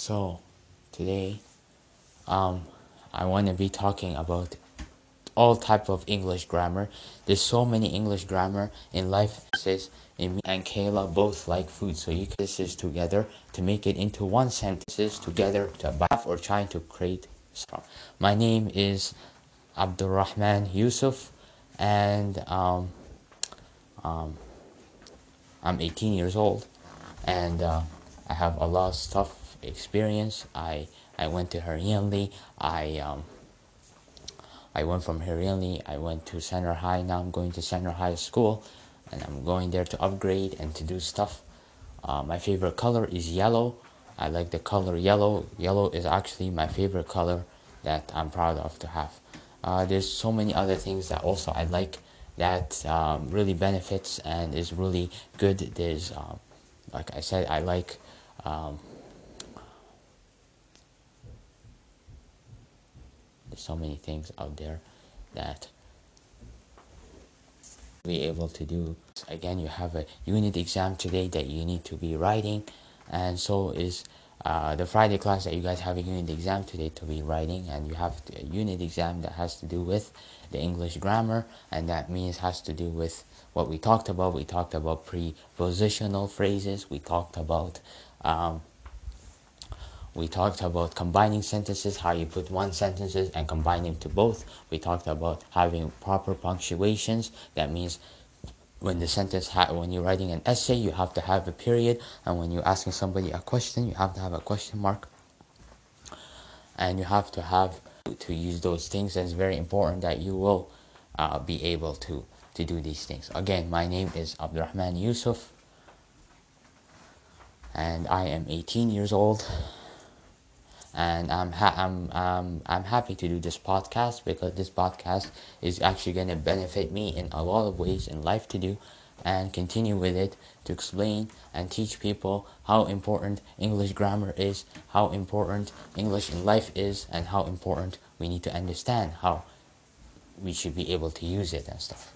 So, today, um, I want to be talking about all type of English grammar. There's so many English grammar in life. Says me and Kayla both like food, so you can this is together to make it into one sentence together to bath or trying to create. My name is Abdulrahman Yousuf, and um, um, I'm 18 years old, and uh, I have a lot of stuff experience. I I went to Harianli. I um, I went from Harianli. I went to Center High. Now I'm going to Center High School, and I'm going there to upgrade and to do stuff. Uh, my favorite color is yellow. I like the color yellow. Yellow is actually my favorite color that I'm proud of to have. Uh, there's so many other things that also I like that um, really benefits and is really good. There's, um, like I said, I like um, so many things out there that be able to do. Again, you have a unit exam today that you need to be writing, and so is uh, the Friday class that you guys have a unit exam today to be writing, and you have a unit exam that has to do with the English grammar, and that means has to do with what we talked about. We talked about prepositional phrases. We talked about um, we talked about combining sentences, how you put one sentences and combine them to both. We talked about having proper punctuations. That means when the sentence when you're writing an essay, you have to have a period, and when you're asking somebody a question, you have to have a question mark. And you have to have to use those things. And it's very important that you will uh, be able to to do these things. Again, my name is Abdulrahman Yousuf, and I am 18 years old and I'm ha- I'm um, I'm happy to do this podcast because this podcast is actually going to benefit me in a lot of ways in life to do and continue with it to explain and teach people how important English grammar is, how important English in life is, and how important we need to understand how we should be able to use it and stuff.